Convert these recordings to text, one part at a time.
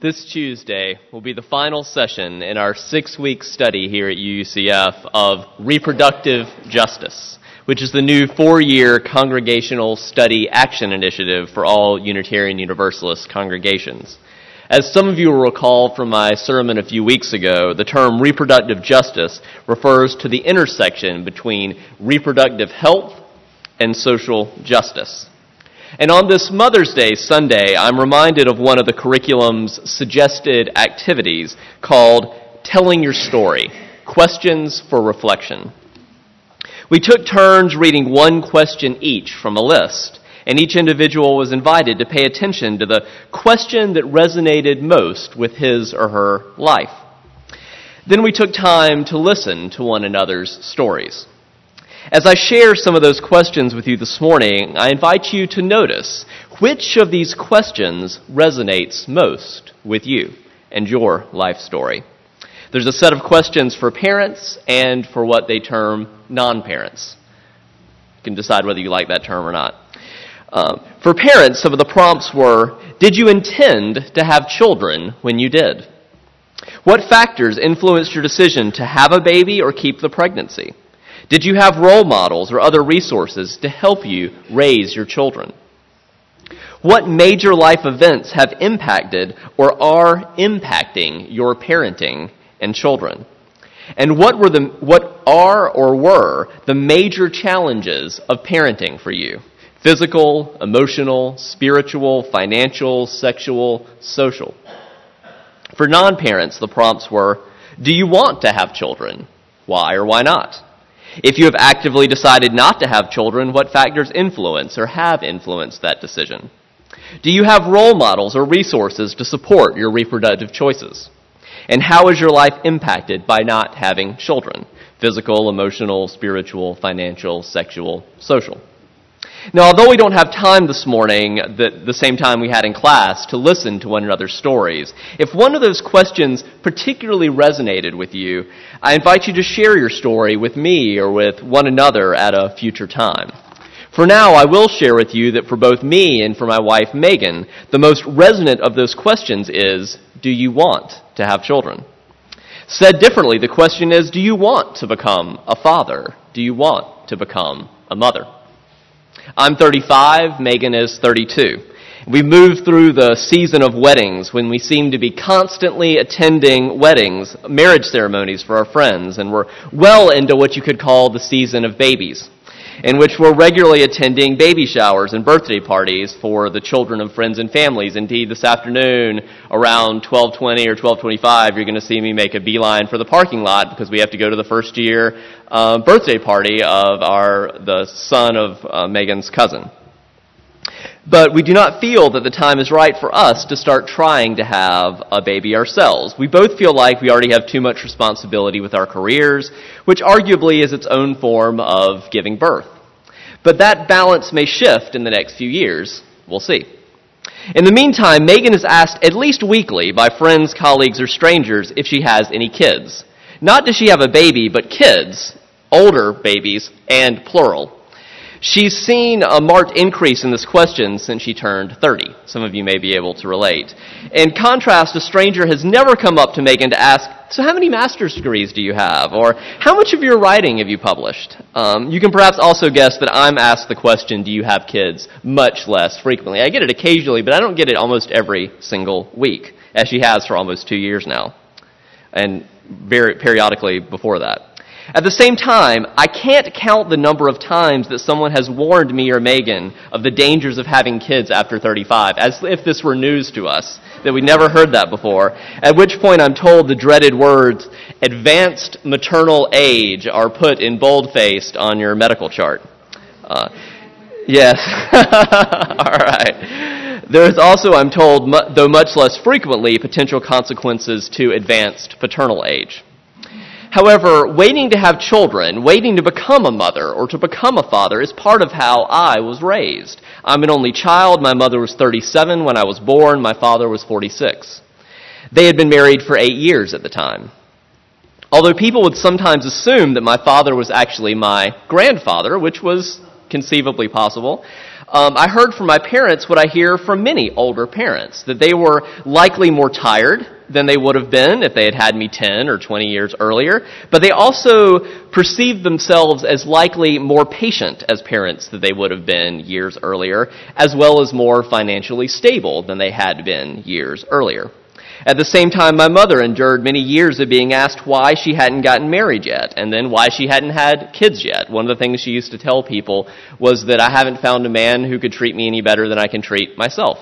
This Tuesday will be the final session in our six week study here at UUCF of reproductive justice, which is the new four year congregational study action initiative for all Unitarian Universalist congregations. As some of you will recall from my sermon a few weeks ago, the term reproductive justice refers to the intersection between reproductive health and social justice. And on this Mother's Day Sunday, I'm reminded of one of the curriculum's suggested activities called Telling Your Story Questions for Reflection. We took turns reading one question each from a list, and each individual was invited to pay attention to the question that resonated most with his or her life. Then we took time to listen to one another's stories. As I share some of those questions with you this morning, I invite you to notice which of these questions resonates most with you and your life story. There's a set of questions for parents and for what they term non parents. You can decide whether you like that term or not. Um, for parents, some of the prompts were Did you intend to have children when you did? What factors influenced your decision to have a baby or keep the pregnancy? Did you have role models or other resources to help you raise your children? What major life events have impacted or are impacting your parenting and children? And what were the what are or were the major challenges of parenting for you? Physical, emotional, spiritual, financial, sexual, social. For non-parents, the prompts were, do you want to have children? Why or why not? If you have actively decided not to have children, what factors influence or have influenced that decision? Do you have role models or resources to support your reproductive choices? And how is your life impacted by not having children? Physical, emotional, spiritual, financial, sexual, social. Now, although we don't have time this morning, the, the, same time we had in class, to listen to one another's stories, if one of those questions particularly resonated with you, I invite you to share your story with me or with one another at a future time. For now, I will share with you that for both me and for my wife Megan, the most resonant of those questions is, do you want to have children? Said differently, the question is, do you want to become a father? Do you want to become a mother? I'm 35, Megan is 32. We moved through the season of weddings when we seem to be constantly attending weddings, marriage ceremonies for our friends, and we're well into what you could call the season of babies in which we're regularly attending baby showers and birthday parties for the children of friends and families. Indeed, this afternoon around 12:20 or 12:25, you're going to see me make a beeline for the parking lot because we have to go to the first year uh, birthday party of our the son of uh, Megan's cousin. But we do not feel that the time is right for us to start trying to have a baby ourselves. We both feel like we already have too much responsibility with our careers, which arguably is its own form of giving birth. But that balance may shift in the next few years. We'll see. In the meantime, Megan is asked at least weekly by friends, colleagues, or strangers if she has any kids. Not does she have a baby, but kids, older babies, and plural. She's seen a marked increase in this question since she turned 30. Some of you may be able to relate. In contrast, a stranger has never come up to Megan to ask, so how many master's degrees do you have? Or how much of your writing have you published? Um, you can perhaps also guess that I'm asked the question, do you have kids? Much less frequently. I get it occasionally, but I don't get it almost every single week, as she has for almost two years now. And very periodically before that. At the same time, I can't count the number of times that someone has warned me or Megan of the dangers of having kids after 35, as if this were news to us, that we'd never heard that before. At which point I'm told the dreaded words, advanced maternal age, are put in bold-faced on your medical chart. Uh, yes. All right. There is also, I'm told, though much less frequently, potential consequences to advanced paternal age. However, waiting to have children, waiting to become a mother or to become a father is part of how I was raised. I'm an only child. My mother was 37 when I was born. My father was 46. They had been married for eight years at the time. Although people would sometimes assume that my father was actually my grandfather, which was conceivably possible, um, I heard from my parents what I hear from many older parents that they were likely more tired than they would have been if they had had me 10 or 20 years earlier, but they also perceived themselves as likely more patient as parents than they would have been years earlier, as well as more financially stable than they had been years earlier. At the same time, my mother endured many years of being asked why she hadn't gotten married yet, and then why she hadn't had kids yet. One of the things she used to tell people was that I haven't found a man who could treat me any better than I can treat myself.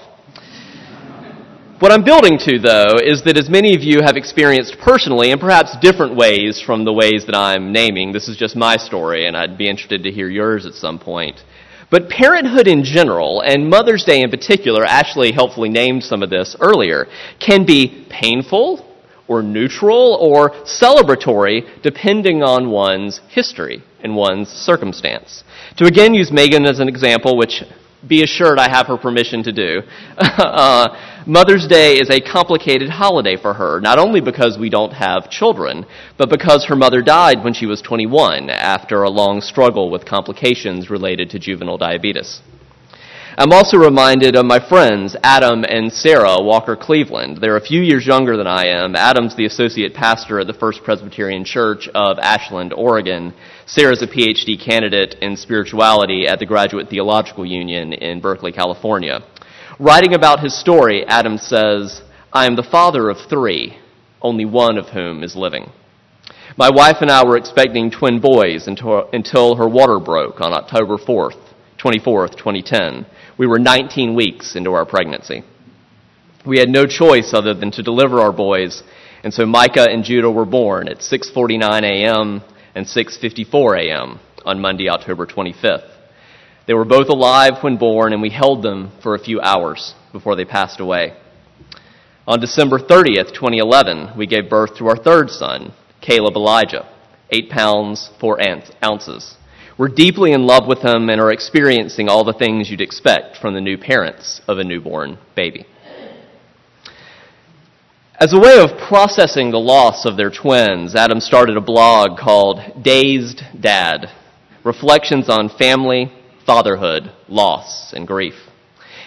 What I'm building to, though, is that as many of you have experienced personally, in perhaps different ways from the ways that I'm naming, this is just my story, and I'd be interested to hear yours at some point. But parenthood in general, and Mother's Day in particular, Ashley helpfully named some of this earlier, can be painful or neutral or celebratory depending on one's history and one's circumstance. To again use Megan as an example, which be assured I have her permission to do. uh, Mother's Day is a complicated holiday for her, not only because we don't have children, but because her mother died when she was 21 after a long struggle with complications related to juvenile diabetes. I'm also reminded of my friends, Adam and Sarah Walker Cleveland. They're a few years younger than I am. Adam's the associate pastor at the First Presbyterian Church of Ashland, Oregon. Sarah's a PhD candidate in spirituality at the Graduate Theological Union in Berkeley, California. Writing about his story, Adam says, I am the father of three, only one of whom is living. My wife and I were expecting twin boys until, until her water broke on October 4th, 24th, 2010 we were 19 weeks into our pregnancy. We had no choice other than to deliver our boys, and so Micah and Judah were born at 6:49 a.m. and 6:54 a.m. on Monday, October 25th. They were both alive when born, and we held them for a few hours before they passed away. On December 30th, 2011, we gave birth to our third son, Caleb Elijah, 8 pounds 4 ounces. We're deeply in love with him and are experiencing all the things you'd expect from the new parents of a newborn baby. As a way of processing the loss of their twins, Adam started a blog called Dazed Dad Reflections on Family, Fatherhood, Loss, and Grief.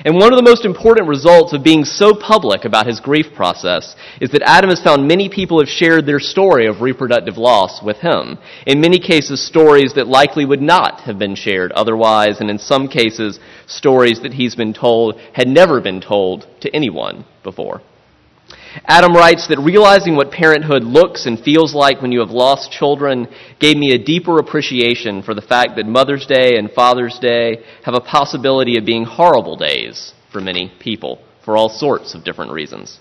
And one of the most important results of being so public about his grief process is that Adam has found many people have shared their story of reproductive loss with him. In many cases, stories that likely would not have been shared otherwise, and in some cases, stories that he's been told had never been told to anyone before. Adam writes that realizing what parenthood looks and feels like when you have lost children gave me a deeper appreciation for the fact that Mother's Day and Father's Day have a possibility of being horrible days for many people for all sorts of different reasons,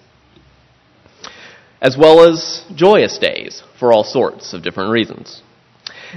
as well as joyous days for all sorts of different reasons.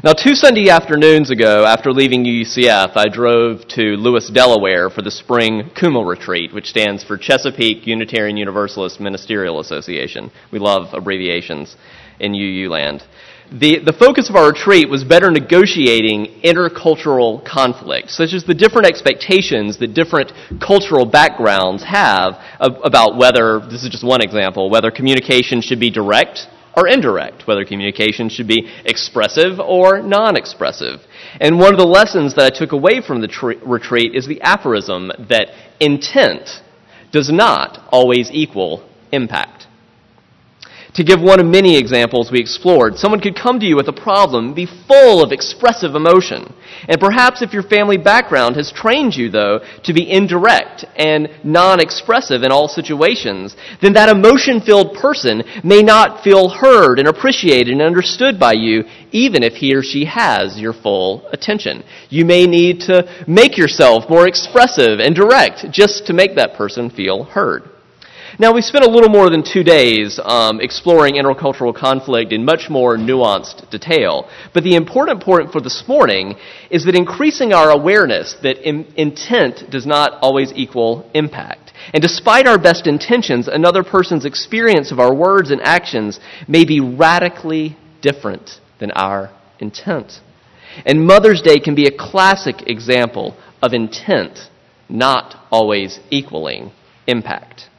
Now, two Sunday afternoons ago, after leaving UUCF, I drove to Lewes, Delaware for the spring CUUMA retreat, which stands for Chesapeake Unitarian Universalist Ministerial Association. We love abbreviations in UU land. The, the focus of our retreat was better negotiating intercultural conflict, such as the different expectations that different cultural backgrounds have about whether, this is just one example, whether communication should be direct or indirect, whether communication should be expressive or non expressive. And one of the lessons that I took away from the tre- retreat is the aphorism that intent does not always equal impact. To give one of many examples we explored, someone could come to you with a problem, be full of expressive emotion. And perhaps if your family background has trained you, though, to be indirect and non expressive in all situations, then that emotion filled person may not feel heard and appreciated and understood by you, even if he or she has your full attention. You may need to make yourself more expressive and direct just to make that person feel heard. Now, we spent a little more than two days um, exploring intercultural conflict in much more nuanced detail. But the important point for this morning is that increasing our awareness that in- intent does not always equal impact. And despite our best intentions, another person's experience of our words and actions may be radically different than our intent. And Mother's Day can be a classic example of intent not always equaling impact.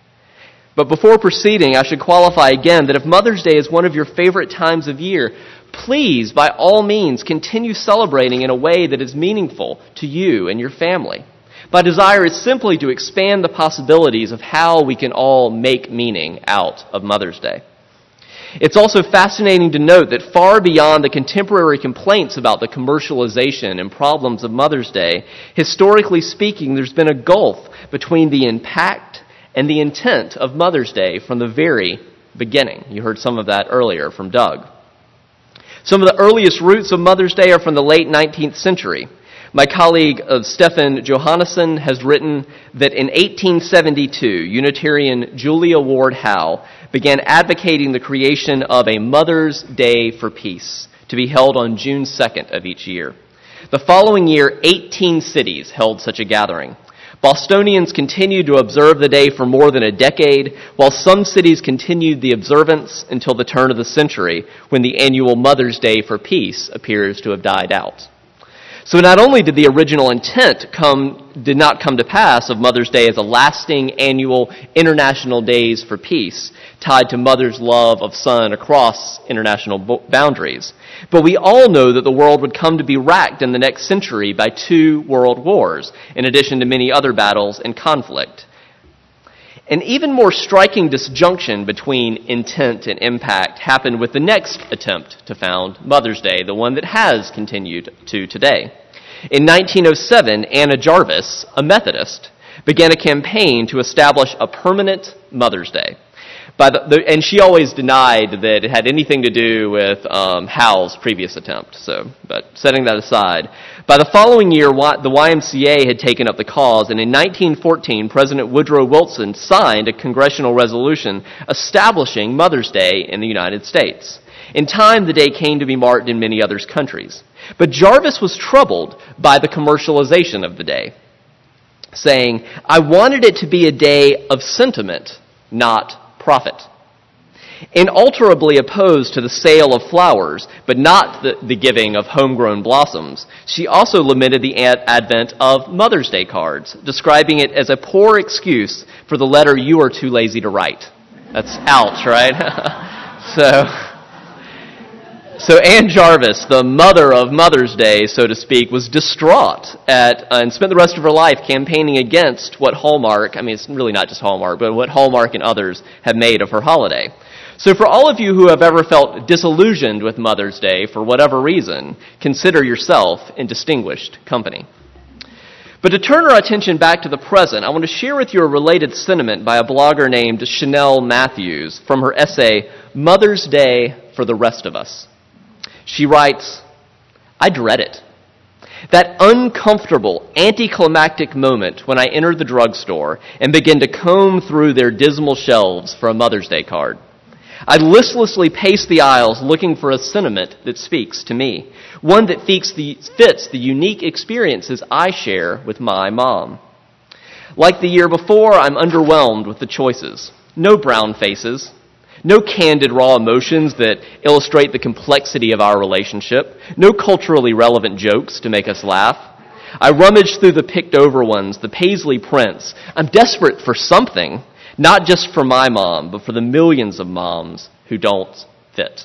But before proceeding, I should qualify again that if Mother's Day is one of your favorite times of year, please, by all means, continue celebrating in a way that is meaningful to you and your family. My desire is simply to expand the possibilities of how we can all make meaning out of Mother's Day. It's also fascinating to note that far beyond the contemporary complaints about the commercialization and problems of Mother's Day, historically speaking, there's been a gulf between the impact and the intent of Mother's Day from the very beginning. You heard some of that earlier from Doug. Some of the earliest roots of Mother's Day are from the late 19th century. My colleague uh, Stefan Johannesson has written that in 1872, Unitarian Julia Ward Howe began advocating the creation of a Mother's Day for Peace to be held on June 2nd of each year. The following year, 18 cities held such a gathering. Bostonians continued to observe the day for more than a decade, while some cities continued the observance until the turn of the century, when the annual Mother's Day for Peace appears to have died out. So not only did the original intent come, did not come to pass of Mother's Day as a lasting annual international days for peace, tied to mother's love of son across international boundaries, but we all know that the world would come to be racked in the next century by two world wars, in addition to many other battles and conflict. An even more striking disjunction between intent and impact happened with the next attempt to found Mother's Day, the one that has continued to today. In 1907, Anna Jarvis, a Methodist, began a campaign to establish a permanent Mother's Day. The, the, and she always denied that it had anything to do with um, Howe's previous attempt. So, but setting that aside, by the following year, the YMCA had taken up the cause, and in 1914, President Woodrow Wilson signed a congressional resolution establishing Mother's Day in the United States. In time, the day came to be marked in many other countries. But Jarvis was troubled by the commercialization of the day, saying, I wanted it to be a day of sentiment, not profit. Inalterably opposed to the sale of flowers, but not the, the giving of homegrown blossoms, she also lamented the ad- advent of Mother's Day cards, describing it as a poor excuse for the letter you are too lazy to write. That's ouch, right? so, so Ann Jarvis, the mother of Mother's Day, so to speak, was distraught at uh, and spent the rest of her life campaigning against what Hallmark, I mean it's really not just Hallmark, but what Hallmark and others have made of her holiday. So for all of you who have ever felt disillusioned with Mother's Day for whatever reason, consider yourself in distinguished company. But to turn our attention back to the present, I want to share with you a related sentiment by a blogger named Chanel Matthews from her essay, Mother's Day for the Rest of Us. She writes, I dread it. That uncomfortable, anticlimactic moment when I enter the drugstore and begin to comb through their dismal shelves for a Mother's Day card. I listlessly pace the aisles looking for a sentiment that speaks to me, one that fits the, unique experiences I share with my mom. Like the year before, I'm underwhelmed with the choices. No brown faces, no candid, raw emotions that illustrate the complexity of our relationship. No culturally relevant jokes to make us laugh. I rummage through the picked over ones, the paisley prints. I'm desperate for something, not just for my mom, but for the millions of moms who don't fit.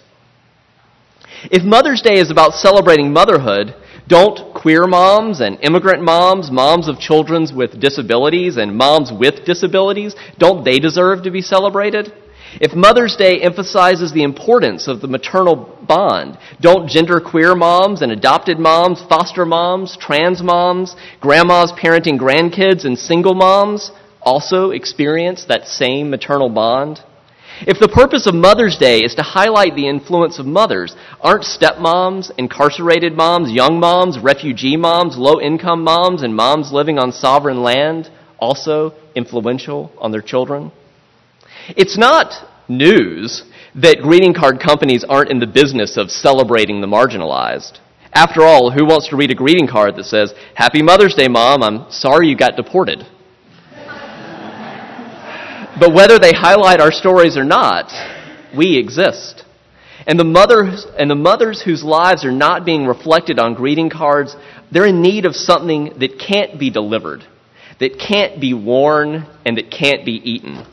If Mother's Day is about celebrating motherhood, don't queer moms and immigrant moms, moms of children with disabilities and moms with disabilities, don't they deserve to be celebrated? If Mother's Day emphasizes the importance of the maternal bond, don't genderqueer moms and adopted moms, foster moms, trans moms, grandmas parenting grandkids, and single moms also experience that same maternal bond? If the purpose of Mother's Day is to highlight the influence of mothers, aren't stepmoms, incarcerated moms, young moms, refugee moms, low income moms, and moms living on sovereign land also influential on their children? It's not news that greeting card companies aren't in the business of celebrating the marginalized. After all, who wants to read a greeting card that says, Happy Mother's Day, Mom, I'm sorry you got deported? but whether they highlight our stories or not, we exist. And the mothers and the mothers whose lives are not being reflected on greeting cards, they're in need of something that can't be delivered, that can't be worn, and that can't be eaten.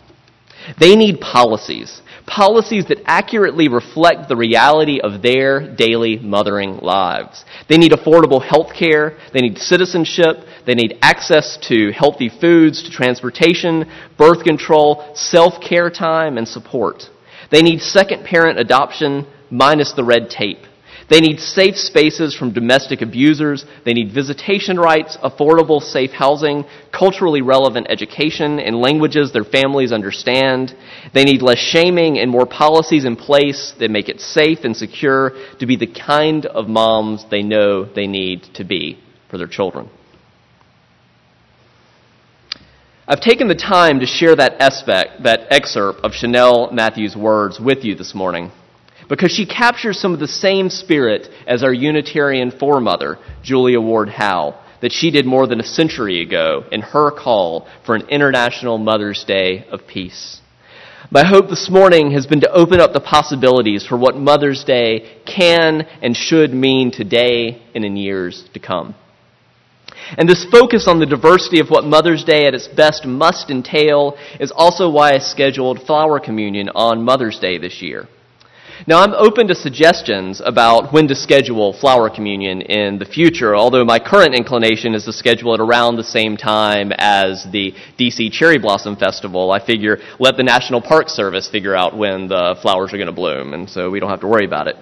They need policies. Policies that accurately reflect the reality of their daily mothering lives. They need affordable health care. They need citizenship. They need access to healthy foods, to transportation, birth control, self-care time, and support. They need second parent adoption minus the red tape. They need safe spaces from domestic abusers. They need visitation rights, affordable, safe housing, culturally relevant education in languages their families understand. They need less shaming and more policies in place that make it safe and secure to be the kind of moms they know they need to be for their children. I've taken the time to share that aspect, that excerpt of Chanel Matthews' words with you this morning because she captures some of the same spirit as our Unitarian foremother, Julia Ward Howe, that she did more than a century ago in her call for an International Mother's Day of Peace. My hope this morning has been to open up the possibilities for what Mother's Day can and should mean today and in years to come. And this focus on the diversity of what Mother's Day at its best must entail is also why I scheduled Flower Communion on Mother's Day this year. Now, I'm open to suggestions about when to schedule flower communion in the future, although my current inclination is to schedule it around the same time as the DC Cherry Blossom Festival. I figure let the National Park Service figure out when the flowers are going to bloom, and so we don't have to worry about it.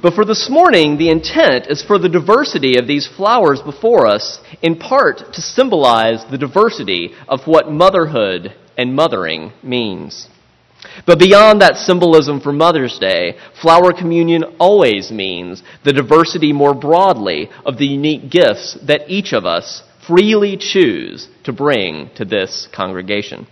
But for this morning, the intent is for the diversity of these flowers before us, in part to symbolize the diversity of what motherhood and mothering means. But beyond that symbolism for Mother's Day, flower communion always means the diversity more broadly of the unique gifts that each of us freely choose to bring to this congregation.